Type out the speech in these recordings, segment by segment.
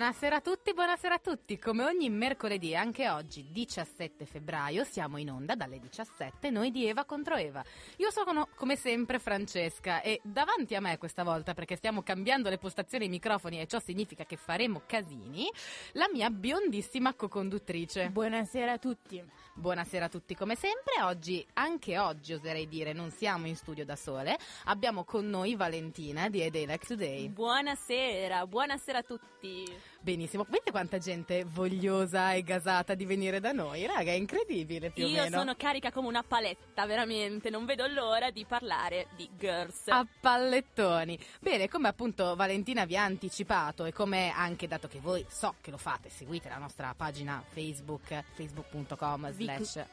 Buonasera a tutti, buonasera a tutti. Come ogni mercoledì, anche oggi, 17 febbraio, siamo in onda dalle 17, noi di Eva contro Eva. Io sono come sempre Francesca e davanti a me questa volta, perché stiamo cambiando le postazioni ai microfoni e ciò significa che faremo casini, la mia biondissima co-conduttrice. Buonasera a tutti. Buonasera a tutti come sempre, oggi, anche oggi oserei dire, non siamo in studio da sole, abbiamo con noi Valentina di A Day Like Today. Buonasera, buonasera a tutti. Benissimo, vedete quanta gente vogliosa e gasata di venire da noi? Raga, è incredibile più o Io sono carica come una paletta, veramente. Non vedo l'ora di parlare di girls. a pallettoni. Bene, come appunto Valentina vi ha anticipato e come anche dato che voi so che lo fate, seguite la nostra pagina Facebook, facebook.com slash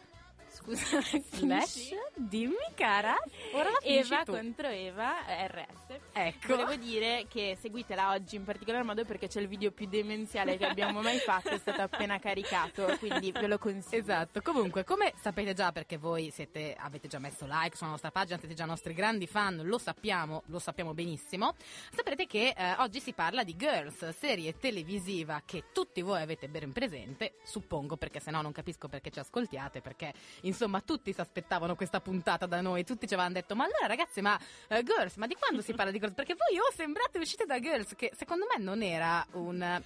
Scusa, slash dimmi cara. Ora la Eva tu. contro Eva RS. Ecco. Volevo dire che seguitela oggi in particolar modo perché c'è il video più demenziale che abbiamo mai fatto, è stato appena caricato, quindi ve lo consiglio. Esatto, comunque come sapete già perché voi siete, avete già messo like sulla nostra pagina, siete già nostri grandi fan, lo sappiamo, lo sappiamo benissimo, saprete che eh, oggi si parla di Girls, serie televisiva che tutti voi avete ben presente, suppongo perché se no non capisco perché ci ascoltiate, perché insomma tutti si aspettavano questa puntata da noi, tutti ci avevano detto ma allora ragazzi ma eh, Girls, ma di quando si parla di Girls? Perché voi oh sembrate uscite da Girls, che secondo me non era un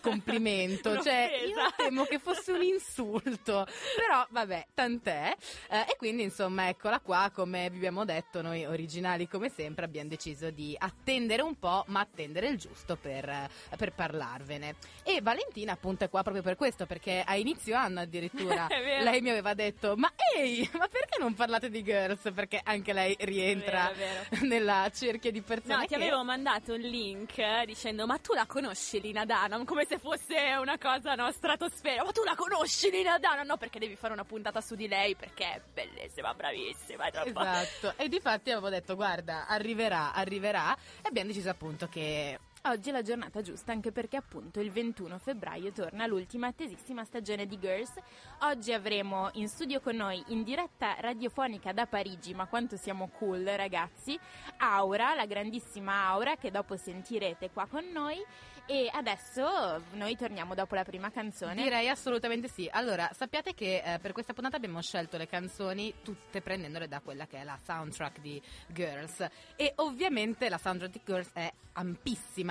complimento, cioè io Un'offesa. temo che fosse un insulto, però vabbè, tant'è. Eh, e quindi insomma eccola qua, come vi abbiamo detto, noi originali come sempre abbiamo deciso di attendere un po', ma attendere il giusto per, per parlarvene. E Valentina appunto è qua proprio per questo, perché a inizio anno addirittura lei mi aveva detto, ma ehi, ma perché non parlate di Girls? Perché anche lei rientra vero, vero. nella cerchia di persone No, ti che... avevo mandato un link eh, dicendo ma tu la conosci Lina Dunham? Come se fosse una cosa no, stratosfera. Ma tu la conosci Lina Dunham? No, perché devi fare una puntata su di lei perché è bellissima, bravissima, è troppo... Esatto, e difatti avevo detto guarda arriverà, arriverà e abbiamo deciso appunto che Oggi è la giornata giusta anche perché appunto il 21 febbraio torna l'ultima attesissima stagione di Girls. Oggi avremo in studio con noi in diretta radiofonica da Parigi, ma quanto siamo cool ragazzi, Aura, la grandissima Aura che dopo sentirete qua con noi e adesso noi torniamo dopo la prima canzone. direi assolutamente sì. Allora, sappiate che eh, per questa puntata abbiamo scelto le canzoni tutte prendendole da quella che è la soundtrack di Girls e ovviamente la soundtrack di Girls è ampissima.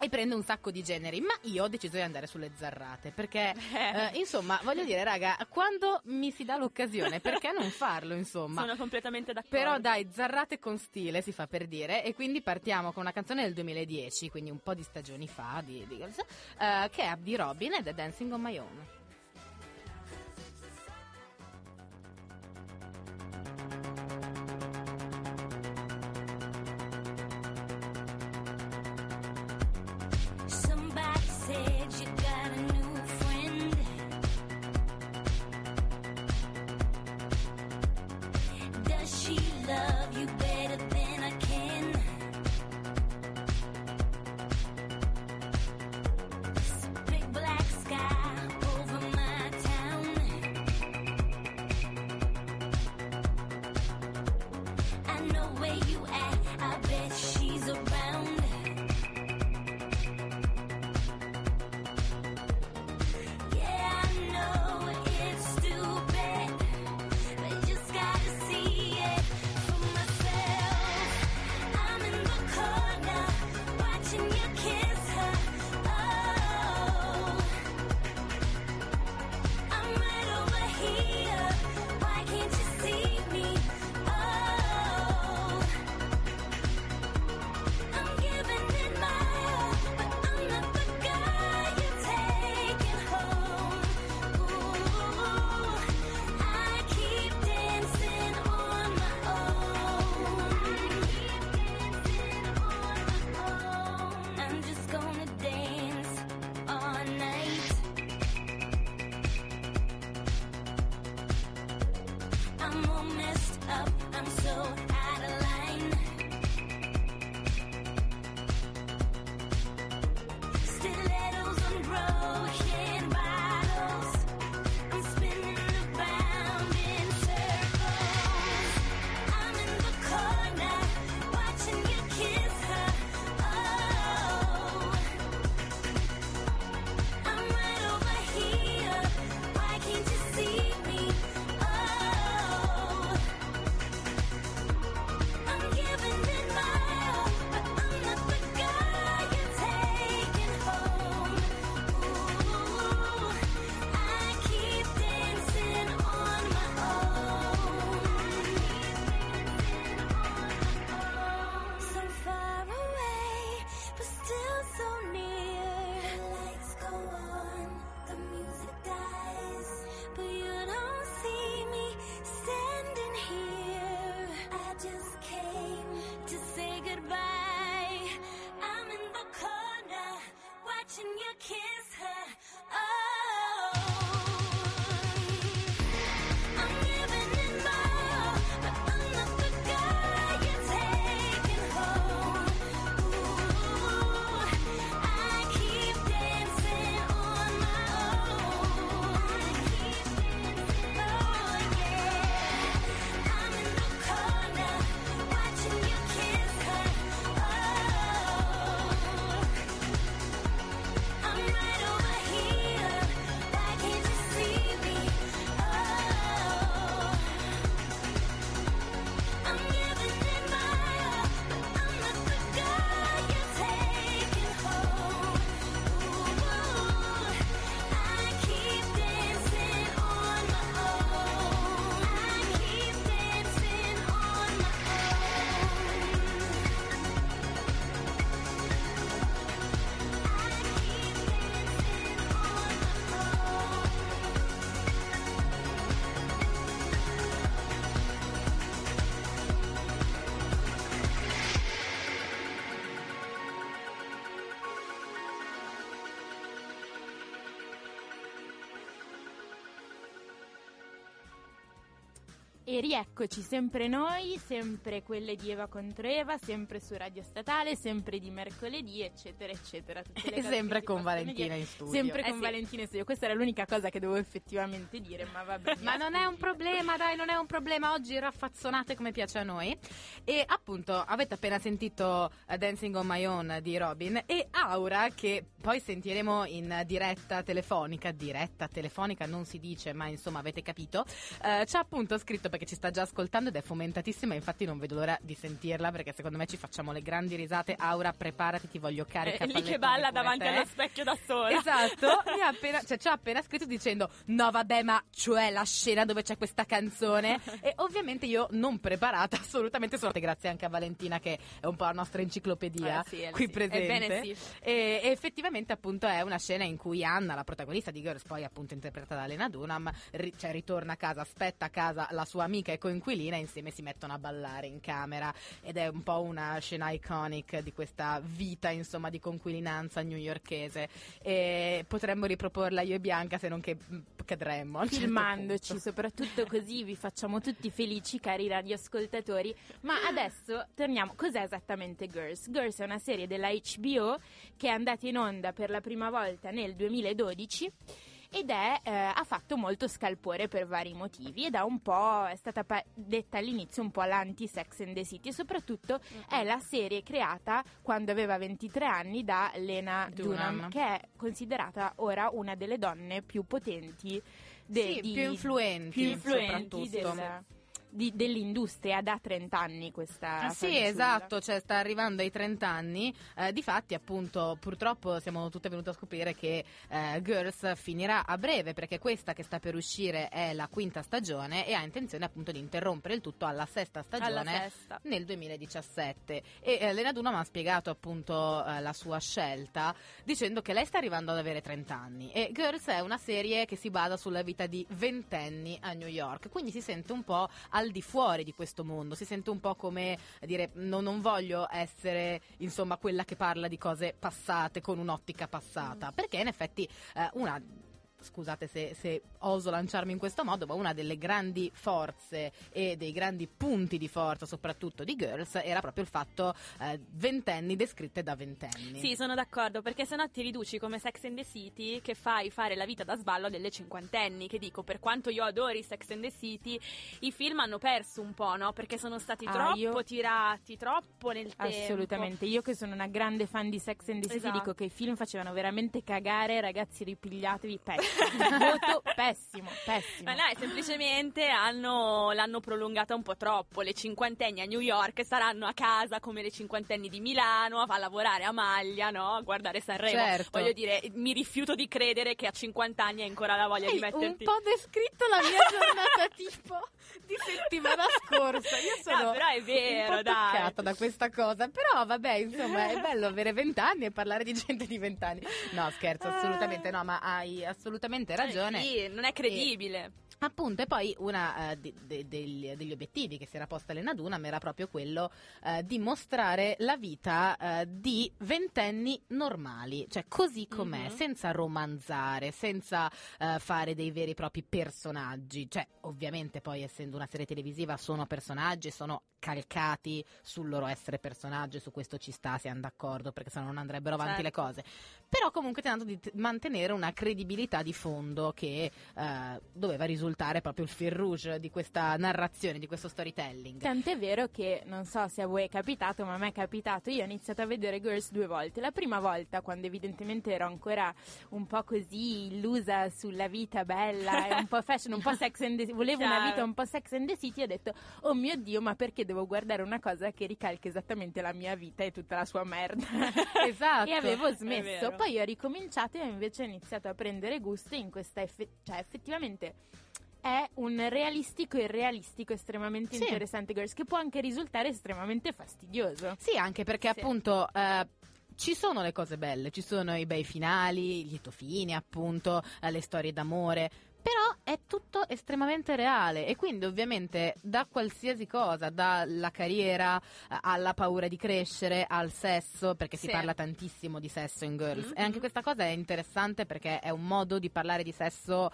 E prende un sacco di generi, ma io ho deciso di andare sulle zarrate perché, eh, insomma, voglio dire, raga, quando mi si dà l'occasione, perché non farlo, insomma? Sono completamente d'accordo. Però dai, zarrate con stile si fa per dire e quindi partiamo con una canzone del 2010, quindi un po' di stagioni fa di, di eh, che è di Robin ed è Dancing on My Own. E rieccoci sempre noi, sempre quelle di Eva contro Eva, sempre su Radio Statale, sempre di mercoledì, eccetera, eccetera. E sempre con Valentina in studio. Sempre Eh con sì. Valentina in studio. Questa era l'unica cosa che dovevo effettivamente dire, ma vabbè. mi Ma non è un problema, dai, non è un problema. Oggi raffazzonate come piace a noi. E appunto avete appena sentito eh, Dancing on My Own di Robin e Aura, che poi sentiremo in diretta telefonica. Diretta telefonica non si dice, ma insomma avete capito. eh, ci ha appunto scritto perché ci sta già ascoltando ed è fomentatissima. Infatti, non vedo l'ora di sentirla perché secondo me ci facciamo le grandi risate. Aura, preparati, ti voglio carica. È lì che balla davanti te. allo specchio da sola. Esatto, mi ha appena, cioè, ci ha appena scritto dicendo no vabbè ma cioè la scena dove c'è questa canzone e ovviamente io non preparata assolutamente solo grazie anche a Valentina che è un po' la nostra enciclopedia Eh sì, eh qui sì. presente Ebbene sì. e, e effettivamente appunto è una scena in cui Anna la protagonista di Girls poi appunto interpretata da Lena Dunham ri- cioè, ritorna a casa aspetta a casa la sua amica e coinquilina insieme si mettono a ballare in camera ed è un po' una scena iconic di questa vita insomma di conquilinanza newyorkese e potremmo riproporla io e Bianca se non che mm, cadremmo certo filmandoci, punto. soprattutto così vi facciamo tutti felici, cari radioascoltatori. Ma adesso torniamo. Cos'è esattamente Girls? Girls è una serie della HBO che è andata in onda per la prima volta nel 2012. Ed è, eh, ha fatto molto scalpore per vari motivi ed ha un po', è stata pa- detta all'inizio un po' l'anti-Sex and the City e soprattutto è la serie creata quando aveva 23 anni da Lena Dunham, Dunham. che è considerata ora una delle donne più potenti de- Sì, di- più influenti, più influenti soprattutto. del- di- dell'industria da 30 anni questa Ah, sì, esatto, cioè sta arrivando ai 30 anni. Eh, difatti, appunto, purtroppo siamo tutte venute a scoprire che eh, Girls finirà a breve perché questa che sta per uscire è la quinta stagione e ha intenzione appunto di interrompere il tutto alla sesta Alla stagione sesta. nel 2017 e eh, Lena Dunham ha spiegato appunto eh, la sua scelta dicendo che lei sta arrivando ad avere 30 anni e Girls è una serie che si basa sulla vita di ventenni a New York quindi si sente un po' al di fuori di questo mondo. Si sente un po' come dire no, non voglio essere insomma quella che parla di cose passate con un'ottica passata. Perché in effetti eh, una scusate se, se oso lanciarmi in questo modo, ma una delle grandi forze e dei grandi punti di forza, soprattutto di Girls, era proprio il fatto eh, ventenni descritte da ventenni. Sì, sono d'accordo, perché sennò ti riduci come Sex and the City che fai fare la vita da sballo delle cinquantenni, che dico, per quanto io adori Sex and the City, i film hanno perso un po', no? Perché sono stati Ah, troppo io- tirati, troppo nel tempo. Assolutamente, io che sono una grande fan di Sex and the City Esatto. dico che i film facevano veramente cagare, ragazzi ripigliatevi, pessimo, voto pessimo, pessimo. Ma no, semplicemente hanno, l'hanno prolungata un po' troppo. Le cinquantenni a New York saranno a casa come le cinquantenni di Milano, a lavorare a maglia, no? A guardare Sanremo. Certo. Voglio dire, mi rifiuto di credere che a 50 anni hai ancora la voglia di Hai un metterti. po' descritto la mia giornata tipo di settimana scorsa. Io sono No, però è vero, un po' dai. da questa cosa. Però vabbè, insomma, è bello avere vent'anni e parlare di gente di vent'anni. No, scherzo, assolutamente no, ma hai assolutamente ragione. Eh sì, non è credibile. Appunto, e poi uno degli, degli obiettivi che si era posta Elena Dunham era proprio quello eh, di mostrare la vita eh, di ventenni normali, cioè così com'è, Mhm. senza romanzare, senza eh, fare dei veri e propri personaggi. Cioè, ovviamente poi essendo una serie televisiva sono personaggi, sono calcati sul loro essere personaggi, su questo ci sta, siamo d'accordo, perché sennò non andrebbero avanti le Certo. cose. Però comunque tentando di t- mantenere una credibilità di fondo che eh, doveva risultare proprio il fil rouge di questa narrazione, di questo storytelling. Tant'è vero che non so se a voi è capitato, ma a me è capitato. Io ho iniziato a vedere Girls due volte. La prima volta, quando evidentemente ero ancora un po' così illusa sulla vita bella, e un po' fashion, un po' sex and the City. Volevo una Chiaro. vita un po' sex and the city. Ho detto, oh mio dio, ma perché devo guardare una cosa che ricalca esattamente la mia vita e tutta la sua merda? Esatto. e avevo smesso. Poi ho ricominciato e invece ho iniziato a prendere gusto in questa effe- cioè effettivamente è un realistico e irrealistico estremamente Sì. interessante Girls che può anche risultare estremamente fastidioso. Sì, anche perché Sì. appunto eh, ci sono le cose belle, ci sono i bei finali, i lieto fini, appunto, eh, le storie d'amore. Però è tutto estremamente reale e quindi ovviamente da qualsiasi cosa, dalla carriera eh, alla paura di crescere, al sesso, perché si Sì. parla tantissimo di sesso in Girls. Mhm. E anche questa cosa è interessante perché è un modo di parlare di sesso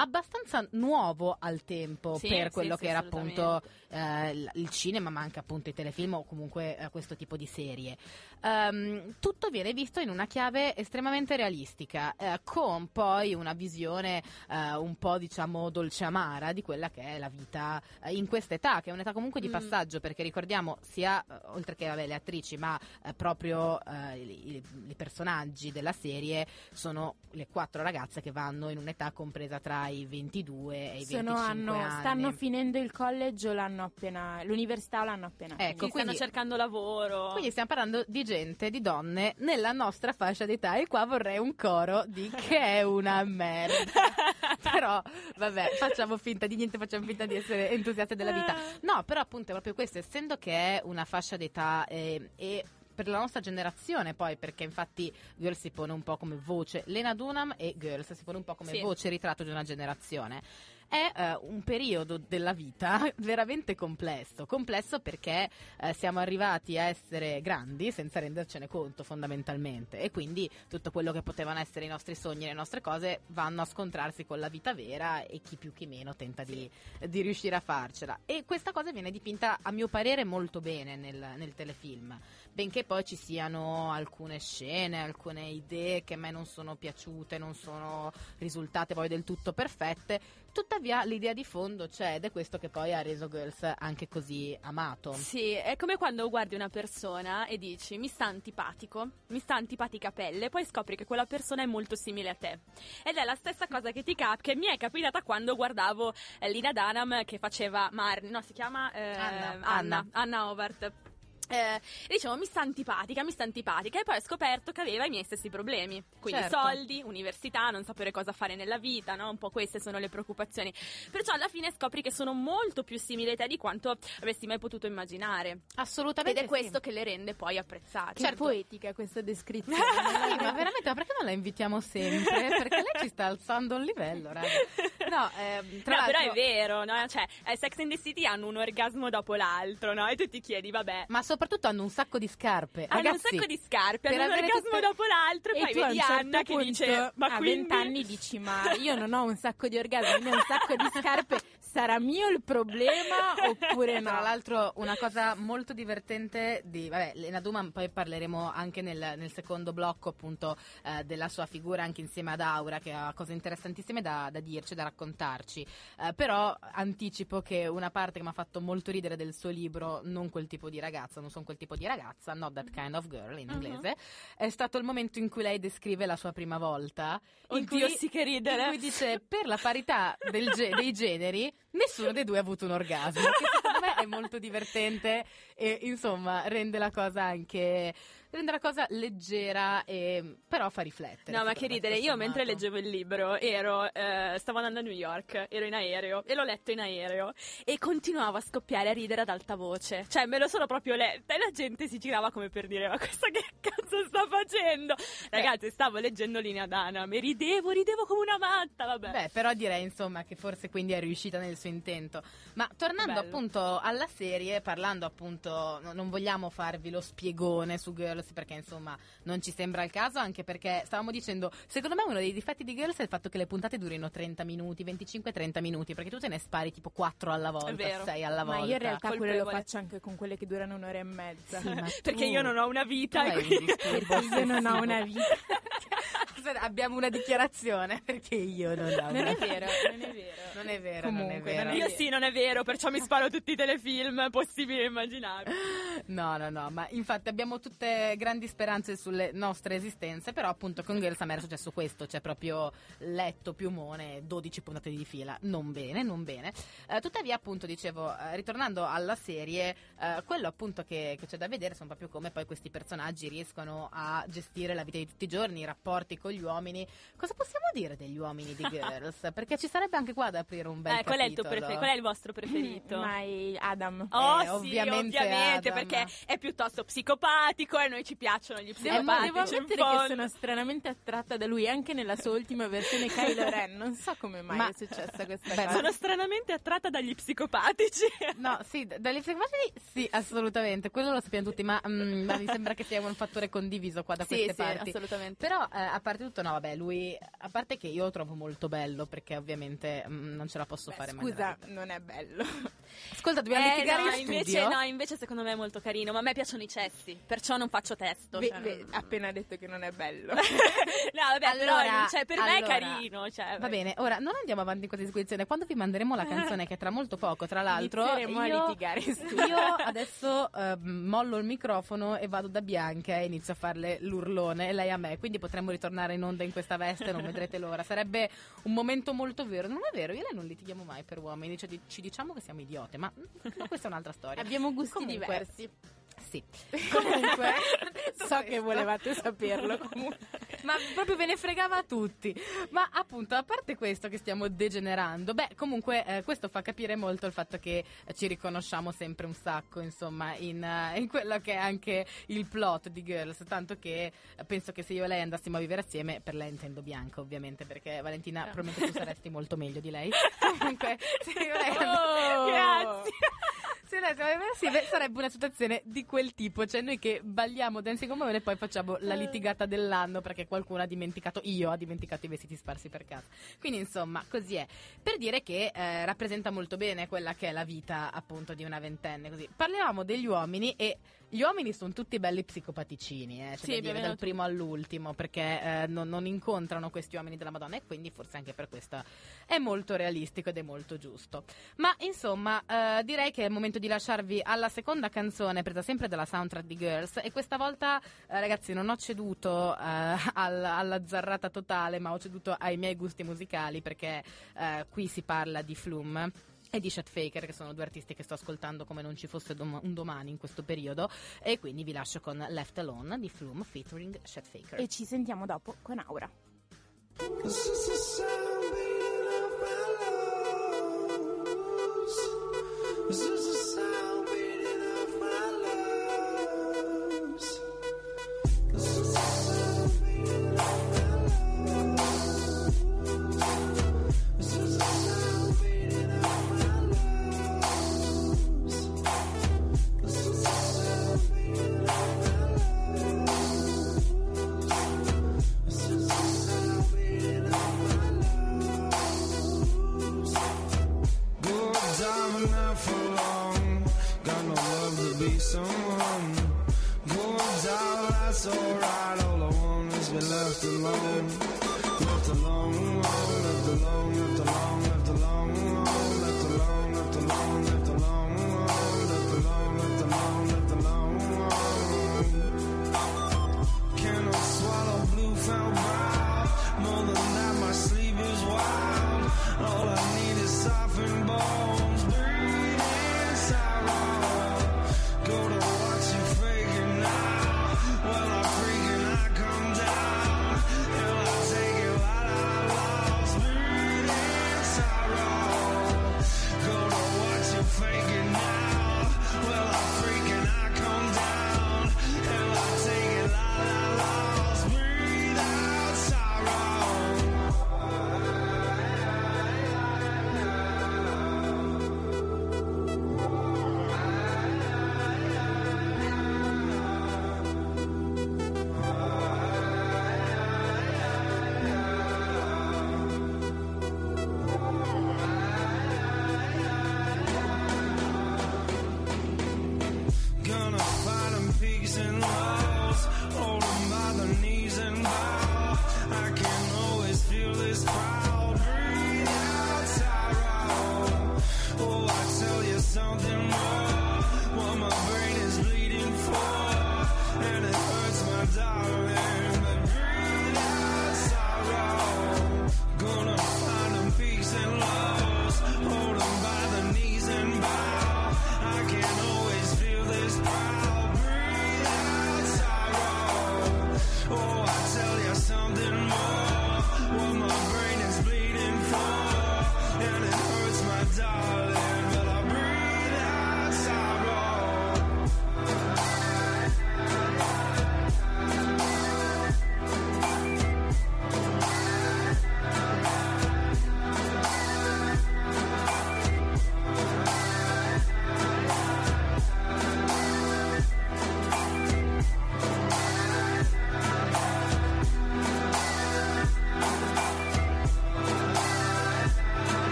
abbastanza nuovo al tempo Sì, per quello sì, che era appunto. Eh, il- cinema, ma anche appunto i telefilm o comunque eh, questo tipo di serie. Ehm, tutto viene visto in una chiave estremamente realistica, eh, con poi una visione eh, un po' diciamo dolce amara di quella che è la vita eh, in questa età, che è un'età comunque di Mm. passaggio, perché ricordiamo sia eh, oltre che vabbè, le attrici, ma proprio i, i- i personaggi della serie sono le quattro ragazze che vanno in un'età compresa tra i 22 e i Sono, 25 hanno- anni. stanno finendo il college o l'hanno appena l'università l'hanno appena Ecco, Sì, stanno quindi- cercando lavoro. Quindi stiamo parlando di gente, di donne nella nostra fascia d'età e qua vorrei un coro di che è una merda. però vabbè, facciamo finta di niente, facciamo finta di essere entusiasti della vita. No, però appunto è proprio questo, essendo che è una fascia d'età eh, e per la nostra generazione poi, perché infatti Girls si pone un po' come voce, Lena Dunham e Girls si pone un po' come Sì. voce ritratto di una generazione. È eh, un periodo della vita veramente complesso, complesso perché eh, siamo arrivati a essere grandi senza rendercene conto fondamentalmente e quindi tutto quello che potevano essere i nostri sogni le nostre cose vanno a scontrarsi con la vita vera e chi più chi meno tenta di, di riuscire a farcela. E questa cosa viene dipinta a mio parere molto bene nel, nel telefilm, benché poi ci siano alcune scene, alcune idee che a me non sono piaciute, non sono risultate poi del tutto perfette. Tuttavia l'idea di fondo c'è ed è questo che poi ha reso Girls anche così amato. Sì, è come quando guardi una persona e dici mi sta antipatico, mi sta antipatica pelle, poi scopri che quella persona è molto simile a te. Ed è la stessa cosa che ti cap- che mi è capitata quando guardavo eh, Lina Dunham che faceva Marnie, no, si chiama eh, Anna. Anna, Anna. Howard. Eh, e dicevo mi sta antipatica, mi sta antipatica e poi ho scoperto che aveva i miei stessi problemi, quindi Certo. soldi, università, non sapere cosa fare nella vita, no? un po' queste sono le preoccupazioni. Perciò alla fine scopri che sono molto più simili a te di quanto avresti mai potuto immaginare. Ed Assolutamente. è questo che le rende poi apprezzate. Certo. poetica questa descrizione. Sì, ma veramente, ma perché non la invitiamo sempre? Perché lei ci sta alzando il livello, raga. No, ehm, tra No, però è vero, no? Cioè, eh, Sex and the City hanno un orgasmo dopo l'altro, no? E tu ti chiedi, vabbè. Ma soprattutto hanno un sacco di scarpe. Hanno Ragazzi, un sacco di scarpe, hanno un orgasmo tutte- dopo l'altro, e, E poi tu vedi certo Anna che punto, dice: Ma a quindi... 20 anni dici ma io non ho un sacco di orgasmi, né un sacco di scarpe, sarà mio il problema oppure no? Tra l'altro una cosa molto divertente di vabbè, Lena Duman poi parleremo anche nel, nel secondo blocco appunto eh, della sua figura anche insieme ad Aura che ha cose interessantissime da, da dirci, da raccontarci. Eh, però anticipo che una parte che mi ha fatto molto ridere del suo libro Non quel tipo di ragazza, non sono quel tipo di ragazza, Not That Kind of Girl in Mhm. inglese, è stato il momento in cui lei descrive la sua prima volta. in Oddio, cui- sì che ridere. in cui dice per la parità ge- dei generi nessuno dei due ha avuto un orgasmo che secondo me è molto divertente e insomma rende la cosa anche rende la cosa leggera e però fa riflettere No, ma che ridere. Io mentre leggevo il libro ero, eh, stavo andando a New York, ero in aereo e l'ho letto in aereo e continuavo a scoppiare a ridere ad alta voce. Cioè, me lo sono proprio letta e la gente si girava come per dire: Ma questa che cazzo sta facendo? Ragazzi, stavo leggendo Linea Dana, mi ridevo, ridevo come una matta, vabbè. Beh, però direi insomma che forse quindi è riuscita nel suo intento. Ma tornando Bello. appunto alla serie, parlando appunto, no- non vogliamo farvi lo spiegone su Girls perché insomma non ci sembra il caso, anche perché stavamo dicendo, secondo me uno dei difetti di Girls è il fatto che le puntate durino 30 minuti, 25-30 minuti, perché tu te ne spari tipo 4 alla volta, vero. 6 alla Ma volta. io in realtà quello lo Colpevole. faccio anche con quelle che durano un'ora e mezza. Sì, ma Perché io non ho una vita e Perché io non ho una vita. Abbiamo una dichiarazione perché io non ho Non è vero, non è vero. Non è vero, Comunque, non è vero. non è Io vero. sì, non è vero, perciò mi sparo tutti i telefilm possibili e immaginabili. No, no, no, ma infatti abbiamo tutte grandi speranze sulle nostre esistenze, però appunto con Girls a me è successo questo, c'è proprio letto, piumone, 12 puntate di fila, non bene, non bene. Eh, tuttavia appunto dicevo, eh, ritornando alla serie, eh, quello appunto che, che c'è da vedere sono proprio come poi questi personaggi riescono a gestire la vita di tutti i giorni, i rapporti con gli uomini. Cosa possiamo dire degli uomini di Girls? Perché ci sarebbe anche qua da aprire un bel Eh, qual è il tuo capitolo. prefe- qual è il vostro preferito? È Adam. Oh Eh, sì, ovviamente ovviamente, Adam. perché è piuttosto psicopatico e noi ci piacciono gli Devo, psicopatici. devo ammettere che sono stranamente attratta da lui anche nella sua ultima versione Kylo Ren. Non so come mai Ma- è successa questa Beh, cosa. Sono stranamente attratta dagli psicopatici. No, sì, d- dagli psicopatici sì, assolutamente, quello lo sappiamo tutti, ma, mm, ma mi sembra che sia un fattore condiviso qua da sì, queste sì, parti. assolutamente. Però, eh, a parte innanzitutto, no, vabbè, lui, a parte che io lo trovo molto bello, perché ovviamente mm, non ce la posso Beh, fare mai scusa, non è bello. Ascolta, dobbiamo Eh, litigare no, in invece, studio? no, invece secondo me è molto carino, ma a me piacciono i cessi, perciò non faccio testo. Ve- cioè, ve- non- appena detto che non è bello. no, vabbè, Allora, però cioè, per me è allora, carino. Cioè, Va bene, ora non andiamo avanti in questa disquisizione. Quando vi manderemo la canzone, che tra molto poco, tra l'altro, Inizieremo a io, litigare in studio. io adesso eh, mollo il microfono e vado da Bianca e inizio a farle l'urlone e lei a me. Quindi potremmo ritornare in onda in questa veste, non vedrete l'ora. Sarebbe un momento molto vero. Non è vero, io e lei non litighiamo mai per uomini, cioè, ci diciamo che siamo idiote, ma, ma questa è un'altra storia. Abbiamo gusti Comunque, diversi. Sì. Comunque, So so che volevate saperlo. Comunque. Ma proprio ve ne fregava a tutti. Ma appunto, a parte questo che stiamo degenerando, beh, comunque eh, questo fa capire molto il fatto che eh, ci riconosciamo sempre un sacco, insomma, in, eh, in quello che è anche il plot di Girls. Tanto che eh, penso che se io e lei andassimo a vivere assieme, per lei intendo Bianca, ovviamente, perché Valentina, probabilmente tu saresti molto meglio di lei. comunque, se io e lei Oh! Grazie. se lei siamo assieme sarebbe una situazione di quel tipo, cioè noi che balliamo Dancing on e poi facciamo la litigata dell'anno perché qualcuno ha dimenticato, io ho dimenticato i vestiti sparsi per casa. Quindi insomma, così è. Per dire che eh, rappresenta molto bene quella che è la vita appunto di una ventenne, così. Parlavamo degli uomini e gli uomini sono tutti belli psicopaticini, eh, cioè Sì, dire, dal primo all'ultimo, perché eh, non, non incontrano questi uomini della Madonna e quindi forse anche per questo è molto realistico ed è molto giusto. Ma insomma, eh, direi che è il momento di lasciarvi alla seconda canzone presa sempre dalla soundtrack di Girls e questa volta eh, ragazzi non ho ceduto eh, al- alla zarrata totale ma ho ceduto ai miei gusti musicali perché eh, qui si parla di Flume e di Chet Faker che sono due artisti che sto ascoltando come non ci fosse dom- un domani in questo periodo e quindi vi lascio con Left Alone di Flume featuring Chet Faker. E ci sentiamo dopo con Aura. This is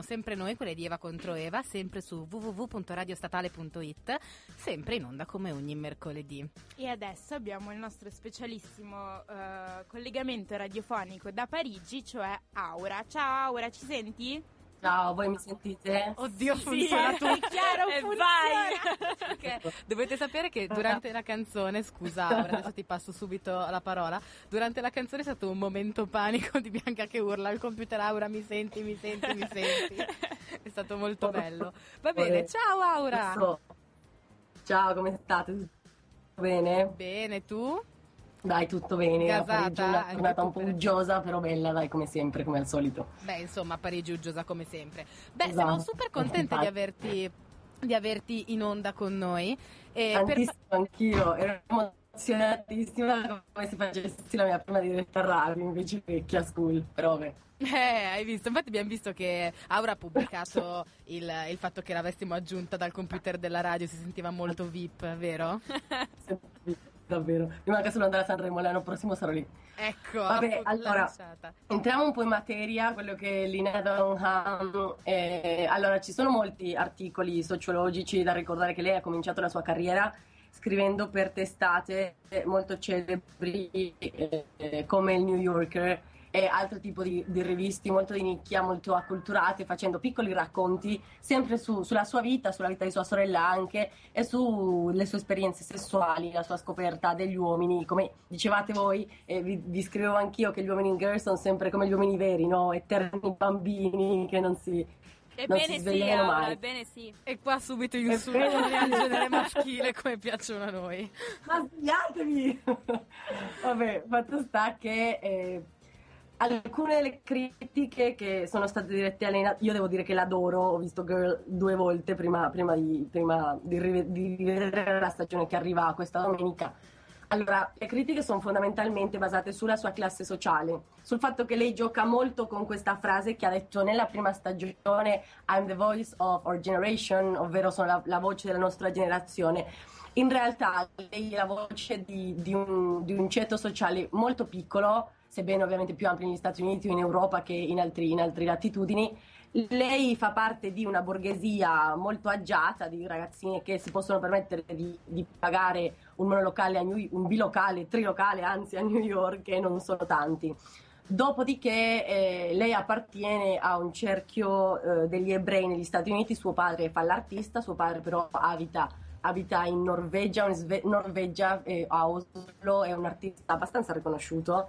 siamo sempre noi, quelle di Eva contro Eva, sempre su www.radiostatale.it, sempre in onda come ogni mercoledì. E adesso abbiamo il nostro specialissimo eh, collegamento radiofonico da Parigi, cioè Aura. Ciao Aura, ci senti? Ciao, voi mi sentite? Oddio, Sì, funziona è tutto. chiaro, E funziona. vai! Dovete sapere che durante la canzone, scusa Aura, adesso ti passo subito la parola, durante la canzone è stato un momento panico di Bianca che urla al computer Aura mi senti, mi senti, mi senti. È stato molto bello. Va bene, ciao Aura. Ciao, come state? Tutto bene? Bene, tu? Dai, tutto bene. Gasata, una giornata un po' per- uggiosa, però bella, dai, come sempre, come al solito. Beh, insomma, Parigi uggiosa come sempre. Beh, Esatto. siamo super contente di averti, di averti in onda con noi. E per- Tantissimo, anch'io. Ero emozionatissima come se facessi la mia prima diretta radio, invece vecchia school, però vabbè. Eh, hai visto? Infatti abbiamo visto che Aura ha pubblicato il, il fatto che l'avessimo aggiunta dal computer della radio, si sentiva molto VIP, vero? Davvero. Mi manca solo andare a Sanremo, l'anno prossimo sarò lì. Ecco, Vabbè, allora, lanciata. Entriamo un po' in materia, quello che Lina Dunham. eh, allora, ci sono molti articoli sociologici da ricordare che lei ha cominciato la sua carriera scrivendo per testate molto celebri eh, eh, come il New Yorker e altri tipi di, di riviste molto di nicchia, molto acculturate, facendo piccoli racconti sempre su- sulla sua vita, sulla vita di sua sorella anche e sulle sue esperienze sessuali, la sua scoperta degli uomini. Come dicevate voi, e vi, vi scrivevo anch'io che gli uomini in girl sono sempre come gli uomini veri, no? Eterni bambini che non si, Ebbene sì, mai. ebbene sì. E qua subito insulti vero. al genere maschile come piacciono a noi. Ma svegliatevi! Vabbè, fatto sta che eh, alcune delle critiche che sono state dirette a Lena, io devo dire che l'adoro, ho visto Girl due volte prima, prima di, prima di rive- di rivedere la stagione che arriva questa domenica. Allora, le critiche sono fondamentalmente basate sulla sua classe sociale, sul fatto che lei gioca molto con questa frase che ha detto nella prima stagione I'm the voice of our generation, ovvero sono la, la voce della nostra generazione. In realtà lei è la voce di, di un, di un ceto sociale molto piccolo, sebbene ovviamente più ampio negli Stati Uniti o in Europa che in altri, in altre latitudini. Lei fa parte di una borghesia molto agiata, di ragazzine che si possono permettere di, di pagare un monolocale, a New- un bilocale, trilocale anzi a New York e non sono tanti. Dopodiché eh, lei appartiene a un cerchio eh, degli ebrei negli Stati Uniti, suo padre fa l'artista, suo padre però abita, abita in Norvegia, in Sve- Norvegia eh, a Oslo, è un artista abbastanza riconosciuto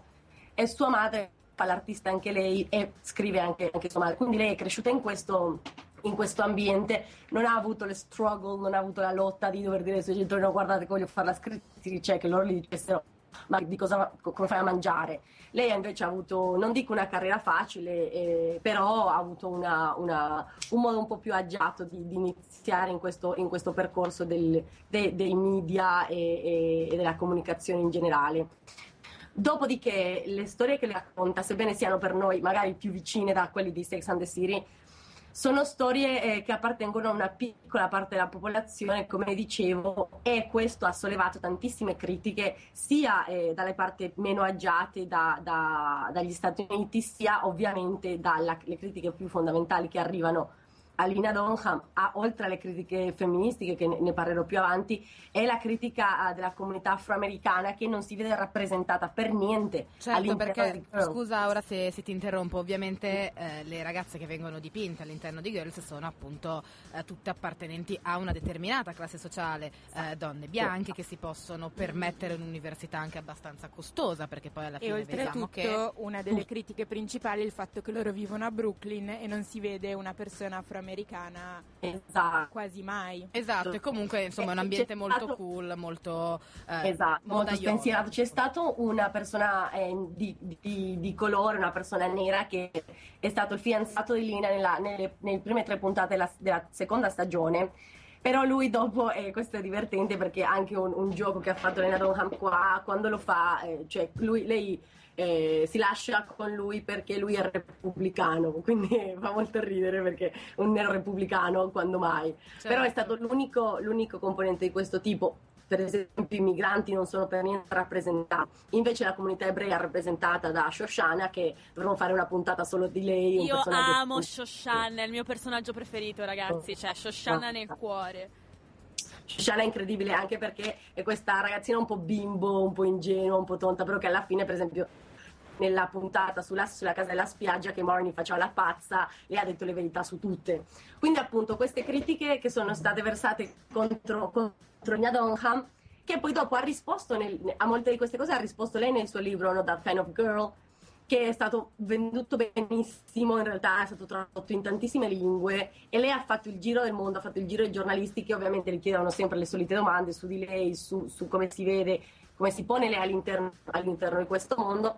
e sua madre fa l'artista anche lei e scrive anche, anche sua madre, quindi lei è cresciuta in questo, in questo ambiente, non ha avuto le struggle, non ha avuto la lotta di dover dire ai suoi genitori no guardate che voglio fare la scrittrice, che loro gli dicessero ma di cosa, co- come fai a mangiare? Lei invece ha avuto, non dico una carriera facile, eh, però ha avuto una- una- un modo un po' più agiato di, di iniziare in questo, in questo percorso del- de- dei media e, e- e della comunicazione in generale. Dopodiché le storie che le racconta, sebbene siano per noi magari più vicine da quelle di Sex and the City, sono storie eh, che appartengono a una piccola parte della popolazione, come dicevo, e questo ha sollevato tantissime critiche sia eh, dalle parti meno agiate da- da- dagli Stati Uniti, sia ovviamente dalle critiche più fondamentali che arrivano a Lina Dunham, a- oltre alle critiche femministiche che ne, ne parlerò più avanti, è la critica eh, della comunità afroamericana che non si vede rappresentata per niente Certo, perché di scusa ora se, se ti interrompo, ovviamente eh, le ragazze che vengono dipinte all'interno di Girls sono appunto eh, tutte appartenenti a una determinata classe sociale, eh, donne bianche che si possono permettere un'università anche abbastanza costosa, perché poi alla E fine oltretutto vediamo che una delle critiche principali è il fatto che loro vivono a Brooklyn e non si vede una persona afroamericana Esatto. quasi mai. Esatto, e comunque insomma è un Eh, ambiente molto stato- cool, molto eh, Esatto, molto spensierato. C'è stato una persona eh, di, di- di colore, una persona nera che è stato il fidanzato di Lina nella- nelle, nelle prime tre puntate della, della seconda stagione. Però lui dopo, e questo è divertente perché anche un, un gioco che ha fatto Lena Dunham qua, quando lo fa, eh, cioè lui, lei eh, si lascia con lui perché lui è repubblicano, quindi fa molto ridere perché un nero repubblicano quando mai. Certo. Però è stato l'unico, l'unico componente di questo tipo per esempio i migranti non sono per niente rappresentati. Invece la comunità ebrea è rappresentata da Shoshana, che dovremmo fare una puntata solo di lei. Io amo Shoshana, è il mio personaggio preferito, ragazzi. Cioè, Shoshana nel cuore. Shoshana è incredibile anche perché è questa ragazzina un po' bimbo, un po' ingenua, un po' tonta, però che alla fine, per esempio, nella puntata sulla, sulla casa della spiaggia che Marnie faceva la pazza, le ha detto le verità su tutte. Quindi appunto queste critiche che sono state versate contro, contro Nya Donham, che poi dopo ha risposto nel- a molte di queste cose, ha risposto lei nel suo libro No That Kind of Girl, che è stato venduto benissimo, in realtà è stato tradotto in tantissime lingue e lei ha fatto il giro del mondo, ha fatto il giro dei giornalisti che ovviamente le chiedono sempre le solite domande su di lei, su, su come si vede, come si pone lei all'interno, all'interno di questo mondo.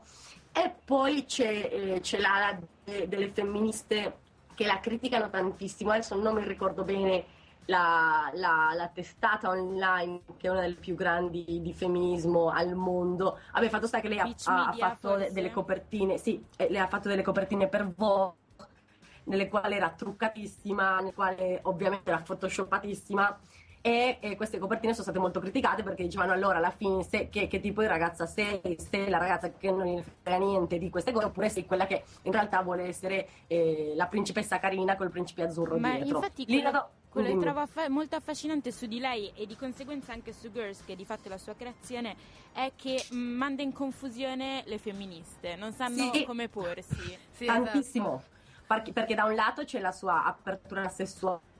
E poi c'è, eh, c'è l'ala de- delle femministe che la criticano tantissimo, adesso non mi ricordo bene la, la- la testata online che è una delle più grandi di femminismo al mondo. Vabbè, fatto sta che lei ha, ha- ha fatto de- delle copertine, sì, eh, lei ha fatto delle copertine per Vogue nelle quali era truccatissima, nelle quali ovviamente era photoshoppatissima e, e queste copertine sono state molto criticate perché dicevano allora alla fine se- che, che tipo di ragazza sei, sei la ragazza che non ne frega niente di queste cose oppure sei quella che in realtà vuole essere eh, la principessa carina col principe azzurro Ma dietro. infatti quello, do- quello che trovo affa- molto affascinante su di lei e di conseguenza anche su Girls, che di fatto è la sua creazione, è che mh, manda in confusione le femministe, non sanno Sì. come porsi. Sì, tantissimo esatto. perché, perché da un lato c'è la sua apertura sessuale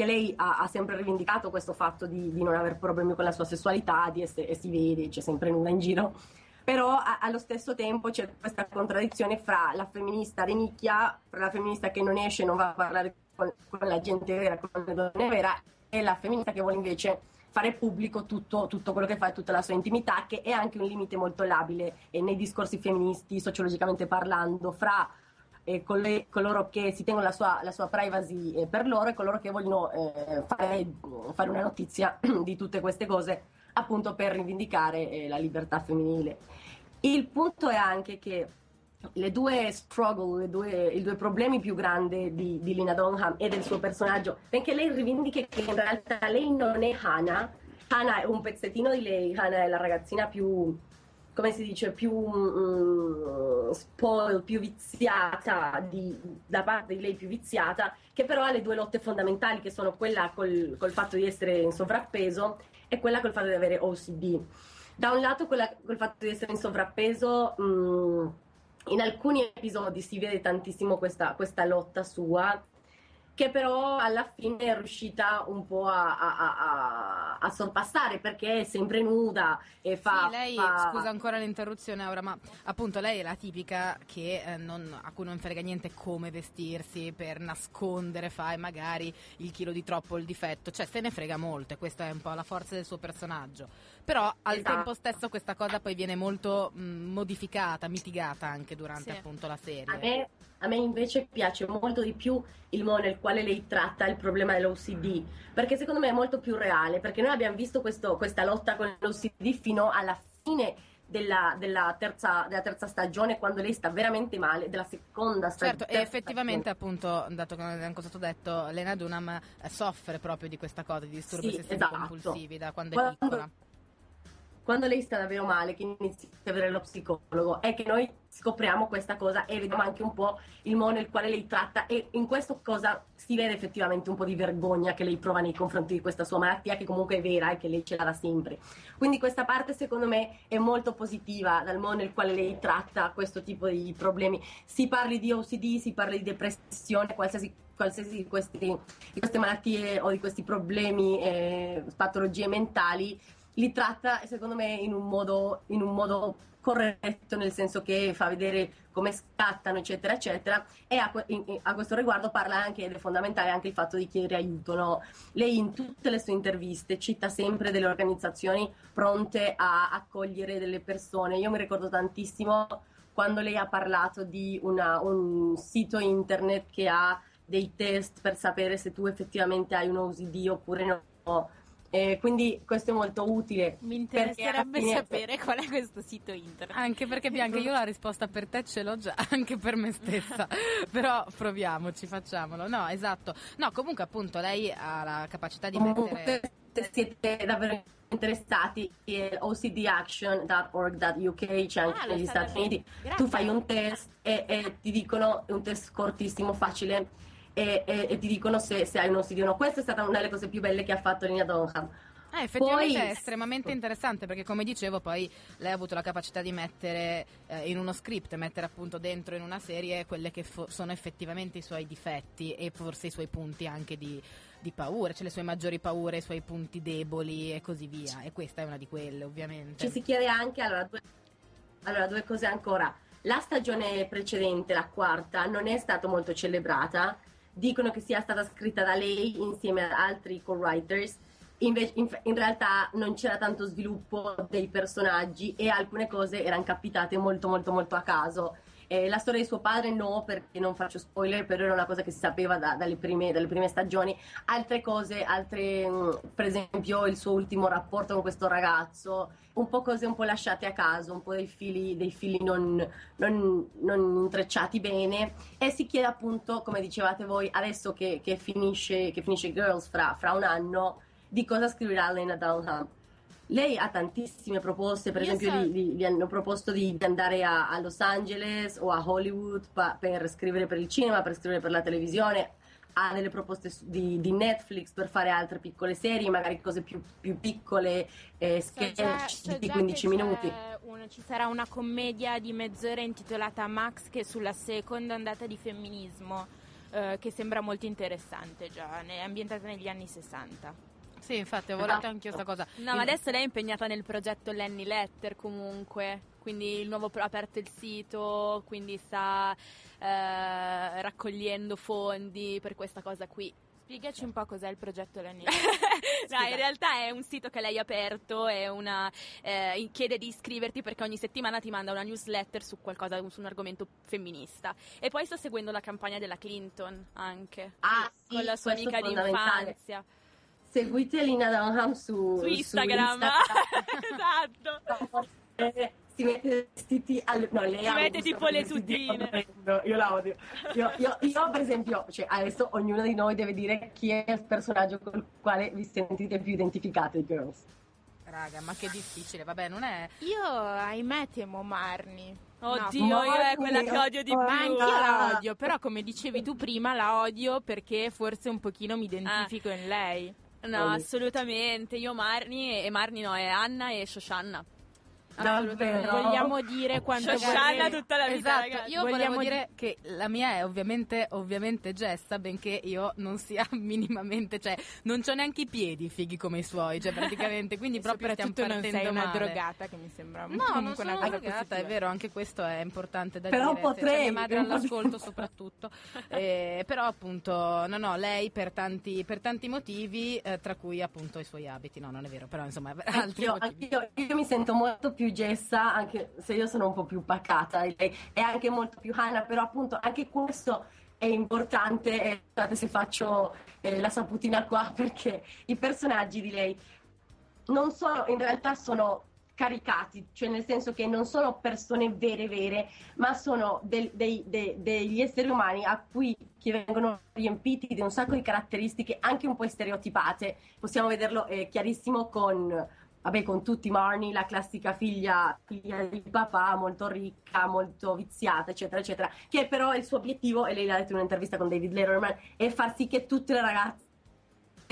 che lei ha, ha sempre rivendicato questo fatto di, di non aver problemi con la sua sessualità di essere, e si vede, c'è sempre nuda in giro. Però a- allo stesso tempo c'è questa contraddizione fra la femminista renicchia, fra la femminista che non esce, non va a parlare con, con la gente vera, con le donne vera, e la femminista che vuole invece fare pubblico tutto, tutto quello che fa e tutta la sua intimità, che è anche un limite molto labile nei discorsi femministi, sociologicamente parlando, fra eh, colle- coloro che si tengono la sua, la sua privacy eh, per loro e coloro che vogliono eh, fare, fare una notizia di tutte queste cose appunto per rivendicare eh, la libertà femminile. Il punto è anche che le due struggle, le due- i due problemi più grandi di, di Lina Dunham e del suo personaggio, benché lei rivendichi che in realtà lei non è Hannah, Hannah è un pezzettino di lei, Hannah è la ragazzina più, come si dice, più mm, spoiled, più viziata, di- da parte di lei più viziata, che però ha le due lotte fondamentali, che sono quella col, col fatto di essere in sovrappeso e quella col fatto di avere OCD. Da un lato quella col fatto di essere in sovrappeso, mm, in alcuni episodi si vede tantissimo questa, questa lotta sua, che però alla fine è riuscita un po' a, a- a- a- sorpassare perché è sempre nuda e fa... Sì, lei, fa- scusa ancora l'interruzione ora, ma appunto lei è la tipica che, eh, non- a cui non frega niente come vestirsi per nascondere, fai magari il chilo di troppo, il difetto, cioè se ne frega molto e questa è un po' la forza del suo personaggio. Però al Esatto. tempo stesso questa cosa poi viene molto mh, modificata, mitigata anche durante Sì. appunto la A serie. me, a me invece piace molto di più il modo nel quale lei tratta il problema dell'OCD, perché secondo me è molto più reale, perché noi abbiamo visto questo- questa lotta con l'OCD fino alla fine della, della terza, della terza stagione, quando lei sta veramente male, della seconda stagione. Certo, e effettivamente appunto, dato che è anche stato detto, Lena Dunham eh, soffre proprio di questa cosa, di disturbi Sì, ossessivi esatto. compulsivi da quando è Quando- piccola. Quando lei sta davvero male, che inizia a vedere lo psicologo, è che noi scopriamo questa cosa e vediamo anche un po' il modo nel quale lei tratta e in questo cosa si vede effettivamente un po' di vergogna che lei prova nei confronti di questa sua malattia che comunque è vera e che lei ce l'ha da sempre. Quindi questa parte secondo me è molto positiva dal modo nel quale lei tratta questo tipo di problemi. Si parli di OCD, si parli di depressione, qualsiasi qualsiasi di, questi- di queste malattie o di questi problemi, eh, patologie mentali, li tratta secondo me in un modo, in un modo corretto, nel senso che fa vedere come scattano, eccetera, eccetera. E a, a questo riguardo parla anche, ed è fondamentale anche il fatto di chiedere aiuto. no? Lei in tutte le sue interviste cita sempre delle organizzazioni pronte a accogliere delle persone. Io mi ricordo tantissimo quando lei ha parlato di una- un sito internet che ha dei test per sapere se tu effettivamente hai un OCD oppure no. Eh, quindi questo è molto utile. Mi interesserebbe fine- sapere qual è questo sito internet. Anche perché Bianca io la risposta per te ce l'ho già, anche per me stessa. Però proviamoci, facciamolo. No, esatto. No, comunque appunto lei ha la capacità di mettere se siete davvero interessati, è ocdaction.org.uk, c'è anche Ah, negli Stati. Uniti. Grazie. Tu fai un test e, e ti dicono, è un test cortissimo, facile, e, e- e ti dicono se, se hai un ossidio o no. Questa è stata una delle cose più belle che ha fatto Lina Dunham. Eh, effettivamente Poi- è estremamente interessante perché come dicevo poi lei ha avuto la capacità di mettere eh, in uno script, mettere appunto dentro in una serie quelle che fo- sono effettivamente i suoi difetti e forse i suoi punti anche di, di paura, cioè le sue maggiori paure, i suoi punti deboli e così via e questa è una di quelle ovviamente. Ci si chiede anche, allora due, allora, due cose ancora. La stagione precedente, la quarta, non è stata molto celebrata. Dicono che sia stata scritta da lei insieme ad altri co-writers. Invece, in, in realtà non c'era tanto sviluppo dei personaggi e alcune cose erano capitate molto molto molto a caso. Eh, la storia di suo padre no, perché non faccio spoiler, però era una cosa che si sapeva da- dalle, prime, dalle prime stagioni. Altre cose, altre, mh, per esempio il suo ultimo rapporto con questo ragazzo, un po' cose un po' lasciate a caso, un po' dei fili, dei fili non, non- non intrecciati bene. E si chiede appunto, come dicevate voi, adesso che, che finisce, che finisce Girls fra, fra un anno, di cosa scriverà Lena Dunham. Lei ha tantissime proposte, per Io esempio so- gli, gli- hanno proposto di, di andare a, a Los Angeles o a Hollywood pa- per scrivere per il cinema, per scrivere per la televisione, ha delle proposte di, di Netflix per fare altre piccole serie, magari cose più, più piccole, eh, sketch so di già 15 che minuti. un- ci sarà una commedia di mezz'ora intitolata Max che è sulla seconda ondata di femminismo eh, che sembra molto interessante già, ne- è ambientata negli anni 60. Sì, infatti ho votato anch'io sta cosa. No, ma adesso lei è impegnata nel progetto Lenny Letter comunque, quindi il nuovo ha aperto il sito, quindi sta eh, raccogliendo fondi per questa cosa qui. Spiegaci un po' cos'è il progetto Lenny. no, in realtà è un sito che lei ha aperto, è una, eh, chiede di iscriverti perché ogni settimana ti manda una newsletter su qualcosa, su un argomento femminista. E poi sto seguendo la campagna della Clinton anche, Ah, sì, con la sua amica è fondamentale. Seguite Lina Dunham su, su Instagram. esatto. Eh, si mette vestiti al... no, lei Si ha mette tipo le tutine. io la odio io, io- io, per esempio cioè, adesso ognuno di noi deve dire chi è il personaggio col quale vi sentite più identificate girls Raga, ma che difficile, vabbè, non è Io, ahimè, temo Marni. Oddio, No, io è quella che odio di più. Ma anch'io la odio, però come dicevi tu prima la odio perché forse un pochino mi identifico in lei. No, assolutamente. Io Marni e Marni no, è Anna e Shoshanna. Davvero? Vogliamo dire quanto Shoshanna vorrei- tutta la vita, Esatto, ragazzi. io Vogliamo dire che la mia è ovviamente, ovviamente Gessa, benché io non sia minimamente, cioè non c'ho neanche i piedi fighi come i suoi, cioè praticamente, quindi proprio stiamo Soprattutto non partendo sei una male. drogata che mi sembra No, non comunque sono una cosa drogata, è vero, anche questo è importante da Però dire. potrei, mia madre all'ascolto soprattutto. Eh, però appunto, no, no, lei per tanti, per tanti motivi, eh, tra cui appunto i suoi abiti, no, non è vero, però insomma, altri Anch'io, motivi. anch'io- io mi sento molto più Gessa, anche se io sono un po' più pacata, lei è anche molto più Hannah, però appunto anche questo è importante, scusate se faccio eh, la saputina qua, perché i personaggi di lei non sono, in realtà sono caricati, cioè nel senso che non sono persone vere vere, ma sono del- dei- dei- degli esseri umani a cui che vengono riempiti di un sacco di caratteristiche anche un po' stereotipate. Possiamo vederlo eh, chiarissimo con, vabbè, con tutti Marnie, la classica figlia, figlia di papà, molto ricca, molto viziata, eccetera, eccetera, che però il suo obiettivo, e lei l'ha detto in un'intervista con David Letterman, è far sì che tutte le ragazze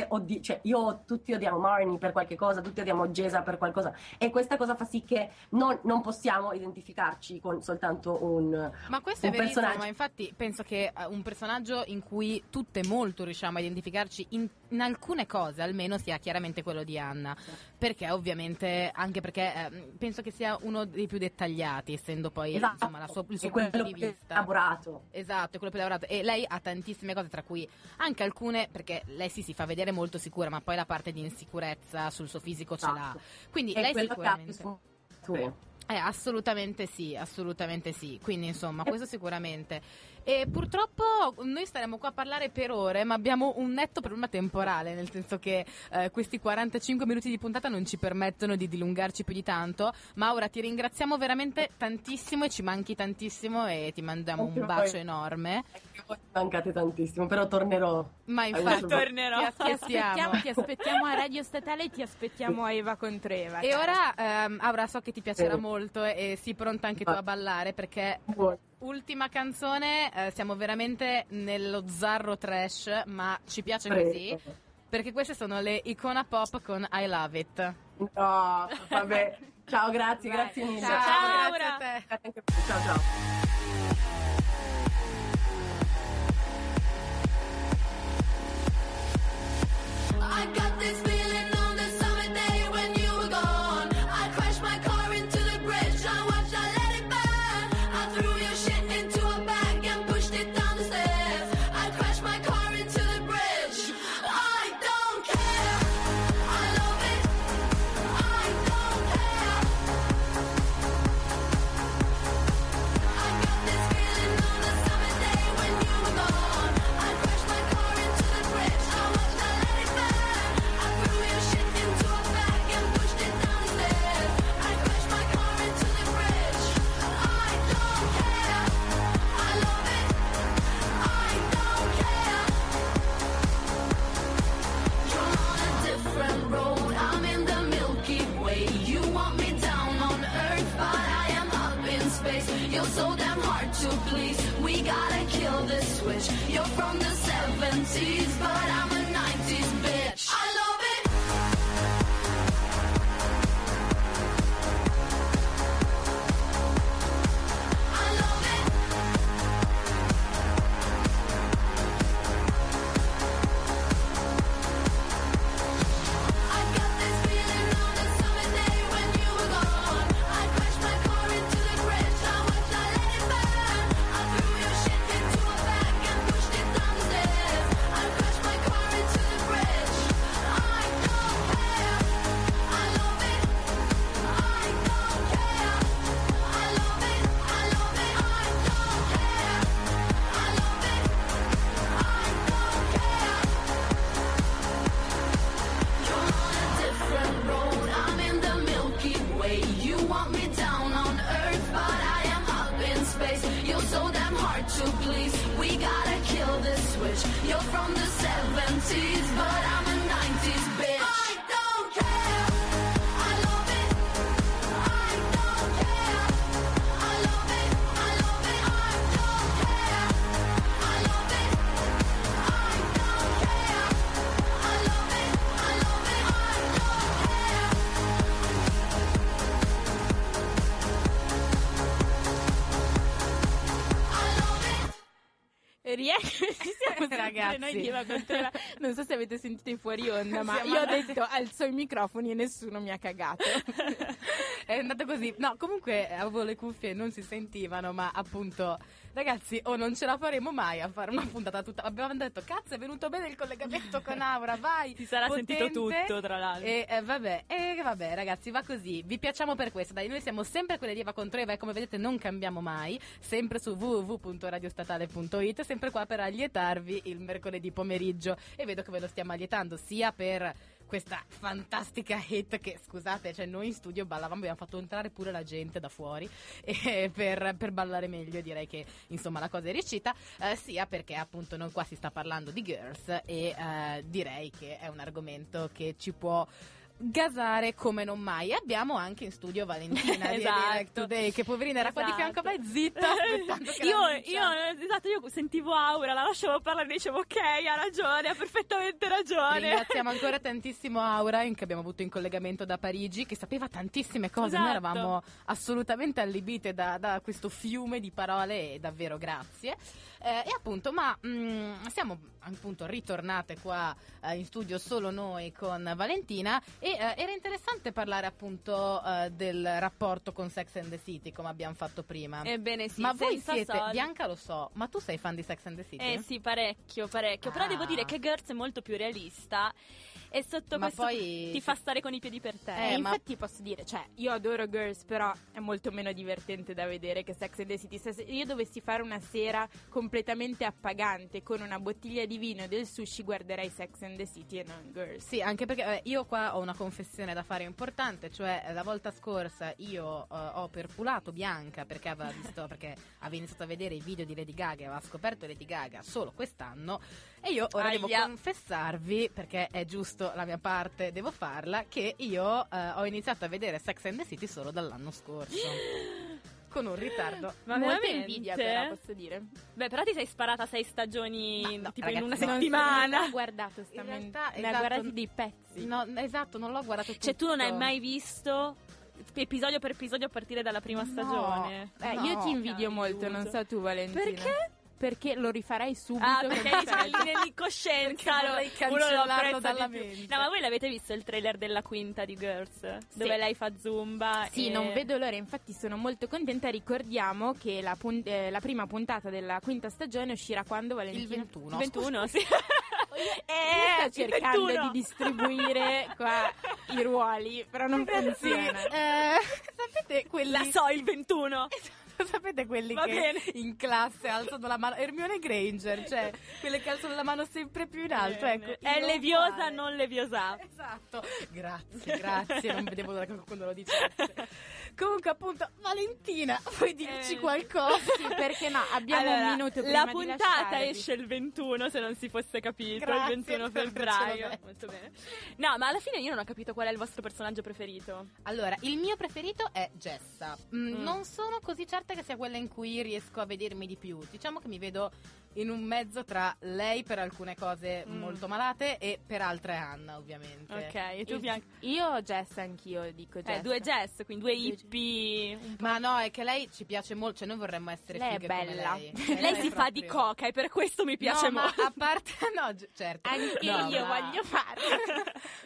oddi- cioè io tutti odiamo Marnie per qualche cosa, tutti odiamo Gesa per qualcosa e questa cosa fa sì che non, non possiamo identificarci con soltanto un, Ma questo è verissimo, personaggio. ma infatti penso che eh, un personaggio in cui tutte molto riusciamo a identificarci in, in alcune cose almeno sia chiaramente quello di Anna, perché ovviamente, anche perché eh, penso che sia uno dei più dettagliati, essendo poi esatto, insomma, la sua, il suo punto di vista. elaborato. Esatto, è quello più lavorato. E lei ha tantissime cose, tra cui anche alcune, perché lei sì si fa vedere molto sicura, ma poi la parte di insicurezza sul suo fisico ce l'ha. Esatto. Quindi È lei sicuramente. Eh, assolutamente sì, assolutamente sì. Quindi, insomma, questo sicuramente. E purtroppo noi staremo qua a parlare per ore, ma abbiamo un netto problema temporale, nel senso che eh, questi 45 minuti di puntata non ci permettono di dilungarci più di tanto. Maura, ti ringraziamo veramente tantissimo e ci manchi tantissimo e ti mandiamo Anche un voi. bacio enorme. Anche voi mancate tantissimo, però tornerò. Ma infatti Tornerò. ti Ti aspettiamo, ti aspettiamo a Radio Statale e ti aspettiamo a Eva contro Eva. E cara. ora, ehm, Aura, so che ti piacerà Sì. molto e, e sii pronta anche tu a ballare perché Voi. Ultima canzone, eh, siamo veramente nello zarro trash, ma ci piace Prego. così perché queste sono le icona pop con I Love It. No, vabbè. Ciao, grazie, Vai. grazie mille. Ciao, Ciao, grazie a te. Ciao, ciao. I got this empties, but I Ragazzi. Non so se avete sentito i fuori onda, ma Siamo io ho andati- detto alzo i microfoni e nessuno mi ha cagato. È andato così. No, comunque avevo le cuffie e non si sentivano, ma appunto, ragazzi, o non ce la faremo mai a fare una puntata tutta. Abbiamo detto, cazzo, è venuto bene il collegamento con Aura, vai. Ti sarà potente. sentito tutto, tra l'altro. E eh, vabbè, e vabbè, ragazzi, va così. Vi piacciamo per questo. Dai, noi siamo sempre quelle di Eva contro Eva e come vedete non cambiamo mai. Sempre su www.radiostatale.it, sempre qua per allietarvi il mercoledì pomeriggio. E vedo che ve lo stiamo allietando sia per questa fantastica hit che scusate, cioè noi in studio ballavamo, abbiamo fatto entrare pure la gente da fuori e per, per ballare meglio direi che insomma la cosa è riuscita, eh, sia perché appunto noi qua si sta parlando di girls e eh, direi che è un argomento che ci può gasare come non mai. Abbiamo anche in studio Valentina Esatto. Today, che poverina era qua di fianco a me zitta aspettando che io, io, esatto, io sentivo Aura, la lasciavo parlare e dicevo ok, ha ragione, ha perfettamente ragione. Ringraziamo ancora tantissimo Aura che abbiamo avuto in collegamento da Parigi che sapeva tantissime cose, noi Esatto. eravamo assolutamente allibite da, da questo fiume di parole e davvero grazie. Eh, e appunto, ma mm, siamo appunto ritornate qua eh, in studio solo noi con Valentina e eh, era interessante parlare appunto eh, del rapporto con Sex and the City come abbiamo fatto prima. Ebbene sì, ma voi siete, soldi. Bianca lo so, ma tu sei fan di Sex and the City? Eh sì, parecchio, parecchio. Però Ah. devo dire che Girls è molto più realista e sotto Ma questo poi- ti fa stare con i piedi per Eh, terra. ma- infatti posso dire, cioè, io adoro Girls, però è molto meno divertente da vedere che Sex and the City. Se se io dovessi fare una sera completamente appagante con una bottiglia di vino e del sushi guarderai Sex and the City e non Girls. Sì, anche perché vabbè, io qua ho una confessione da fare importante, cioè eh, la volta scorsa io eh, ho perculato Bianca perché aveva visto perché aveva iniziato a vedere i video di Lady Gaga e aveva scoperto Lady Gaga solo quest'anno e io ora devo Aia. confessarvi perché è giusto la mia parte, devo farla che io eh, ho iniziato a vedere Sex and the City solo dall'anno scorso. Con un ritardo. Ma Molta veramente? invidia però, posso dire. Beh, però ti sei sparata sei stagioni Ma no, tipo ragazzi, in una no. Non settimana. ho guardato sta In realtà, ne ha esatto, guardati dei pezzi. No, esatto, non l'ho guardato tutto. Cioè, tu non hai mai visto episodio per episodio a partire dalla prima No. stagione? Eh, No. io ti invidio molto, non so tu Valentina. Perché? Perché lo rifarai subito. Ah, perché nell'incoscienza Perché vorrei lo- uno lo apprezza dalla di più. mente. No, ma voi l'avete visto il trailer della quinta di Girls? Dove lei fa zumba Sì, e- non vedo l'ora, infatti sono molto contenta. Ricordiamo che la, pun- eh, la prima puntata della quinta stagione uscirà quando Valentina? Il 21. Il 21, sì. Eh, sto cercando il 21. di distribuire qua i ruoli, però non funziona. Eh, sapete quelli La so, il 21. Sapete quelli Va che bene. in classe alzano la mano? Hermione Granger, cioè quelle che alzano la mano sempre più in alto. Ecco, È io leviosa, uguale. non leviosa. Esatto, grazie, grazie, non vedevo l'ora che qualcuno lo dicesse. Comunque, appunto, Valentina, vuoi dirci Eh, qualcosa? Sì, perché no? Abbiamo Allora, un minuto prima La puntata esce il 21, se non si fosse capito, Grazie il 21 per febbraio. Molto bene. No, ma alla fine io non ho capito qual è il vostro personaggio preferito. Allora, il mio preferito è Jessa. Mm, Mm. Non sono così certa che sia quella in cui riesco a vedermi di più. Diciamo che mi vedo in un mezzo tra lei per alcune cose Mm. molto malate e per altre Anna, ovviamente. Ok, e tu Io- Bianca? Io Jess anch'io dico Jess. Eh, due Jess, quindi due hippie. Ma no, è che lei ci piace molto, cioè noi vorremmo essere Lei è fighe come bella. lei. Lei è si fa di coca e per questo mi piace no, molto. ma a parte no, gi- certo. Anche No, io ma- voglio farlo.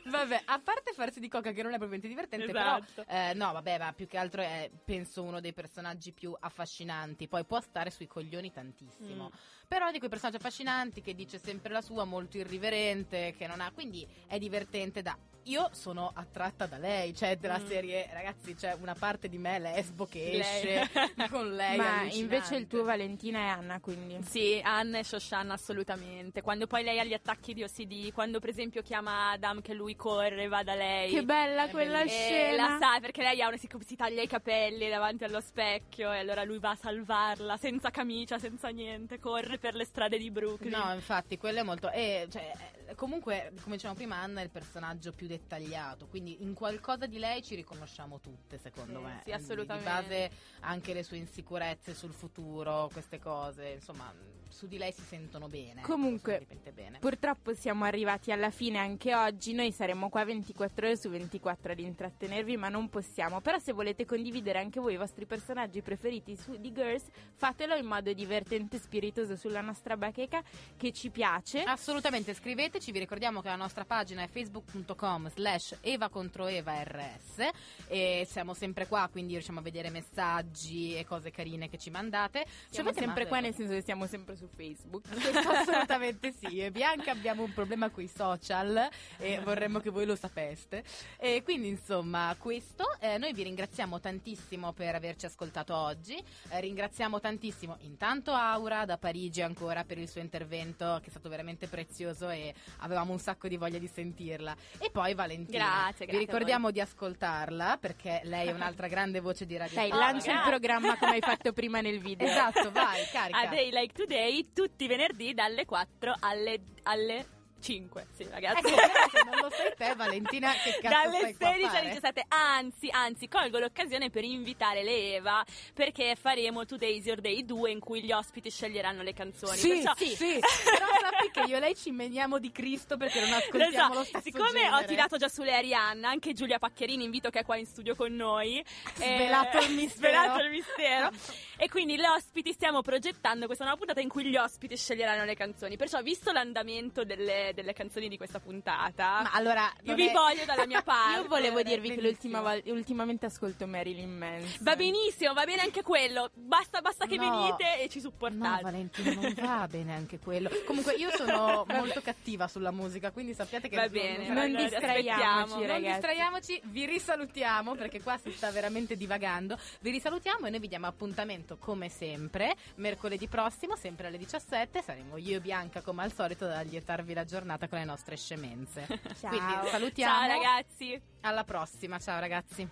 Vabbè, a parte farsi di coca che non è propriamente divertente, Esatto. però eh, no, vabbè, ma più che altro è penso uno dei personaggi più affascinanti. Poi può stare sui coglioni tantissimo. Mm. Però di quei personaggi affascinanti che dice sempre la sua, molto irriverente, che non ha, quindi è divertente da io sono attratta da lei, cioè della Mm. serie, ragazzi, c'è una parte di me lesbo che Lei. esce con lei. Ma invece il tuo Valentina è Anna, quindi. Sì, Anna e Shoshanna assolutamente. Quando poi lei ha gli attacchi di OCD, quando per esempio chiama Adam che lui corre, va da lei. Che bella È quella E scena. la sa perché lei ha una, si, si taglia i capelli davanti allo specchio e allora lui va a salvarla senza camicia, senza niente, corre per le strade di Brooklyn. No, infatti, quello è molto. E, cioè, eh, comunque, come dicevamo prima, Anna è il personaggio più dettagliato. Quindi in qualcosa di lei ci riconosciamo tutte, secondo Sì, me. sì, assolutamente. Di base anche le sue insicurezze sul futuro, queste cose, insomma, su di lei si sentono bene. ecco, Comunque, bene. Purtroppo siamo arrivati alla fine anche oggi, noi saremo qua 24 ore su 24 ad intrattenervi, ma non possiamo. Però se volete condividere anche voi i vostri personaggi preferiti su, di Girls, fatelo in modo divertente e spiritoso sulla nostra bacheca che ci piace. Assolutamente, scriveteci, vi ricordiamo che la nostra pagina è facebook.com slash eva contro eva rs e siamo sempre qua, quindi riusciamo a vedere messaggi e cose carine che ci mandate. Siamo sempre qua nel senso che siamo sempre su Facebook. Questo assolutamente sì. E Bianca abbiamo un problema con i social e vorremmo che voi lo sapeste. E quindi, insomma, questo. eh, noi vi ringraziamo tantissimo per averci ascoltato oggi. Eh, ringraziamo tantissimo intanto Aura da Parigi ancora per il suo intervento, che è stato veramente prezioso e avevamo un sacco di voglia di sentirla. E poi Valentina. Grazie, grazie Vi ricordiamo di ascoltarla perché lei è un'altra grande voce di radio. Dai, Oh, lancia il programma come hai fatto prima nel video. Esatto, vai, carica. A Day Like Today tutti i venerdì dalle 4 alle, alle 5. Sì, ragazzi. Ecco, se non lo sai te, Valentina, che cazzo dalle stai qua a 16 alle fare? 17 anzi anzi colgo l'occasione per invitare le Eva perché faremo Today's Your Day 2 in cui gli ospiti sceglieranno le canzoni Sì, Perciò- sì, sì, però sappi che io e lei ci meniamo di Cristo perché non Lo ascoltiamo so, lo stesso siccome genere. ho tirato già sulle Arianna, anche Giulia Paccherini invito che è qua in studio con noi. Svelato il mistero. Svelato il mistero. e quindi le ospiti stiamo progettando questa nuova puntata in cui gli ospiti sceglieranno le canzoni. Perciò, visto l'andamento delle, delle, delle canzoni di questa puntata. Ma allora, Io non vi voglio dalla mia parte. Io volevo dirvi che bellissimo. l'ultima vol- ultimamente ascolto Marilyn Manson. Va benissimo, va bene anche quello. Basta, basta che No. venite e ci No, supportate. Valentina, non va bene anche quello. Comunque, io sono molto cattiva sulla musica, quindi sappiate che Va bene, Non allora, distraiamoci. Non distraiamoci, vi risalutiamo perché qua si sta veramente divagando. Vi risalutiamo e noi vi diamo appuntamento come sempre mercoledì prossimo, sempre alle 17. Saremo io e Bianca come al solito ad allietarvi la giornata con le nostre scemenze. Ciao. Quindi salutiamo. Ciao ragazzi. Alla prossima, ciao ragazzi.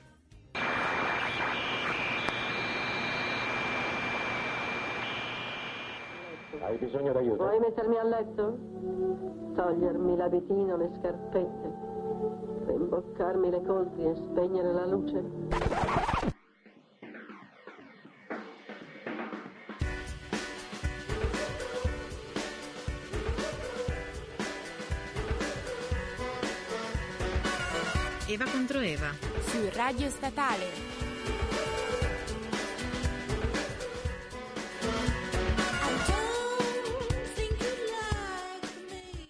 Hai bisogno d'aiuto? Vuoi mettermi a letto? Togliermi l'abitino, le scarpette, rimboccarmi le coltri e spegnere la luce? Eva contro Eva. Su Radio Statale.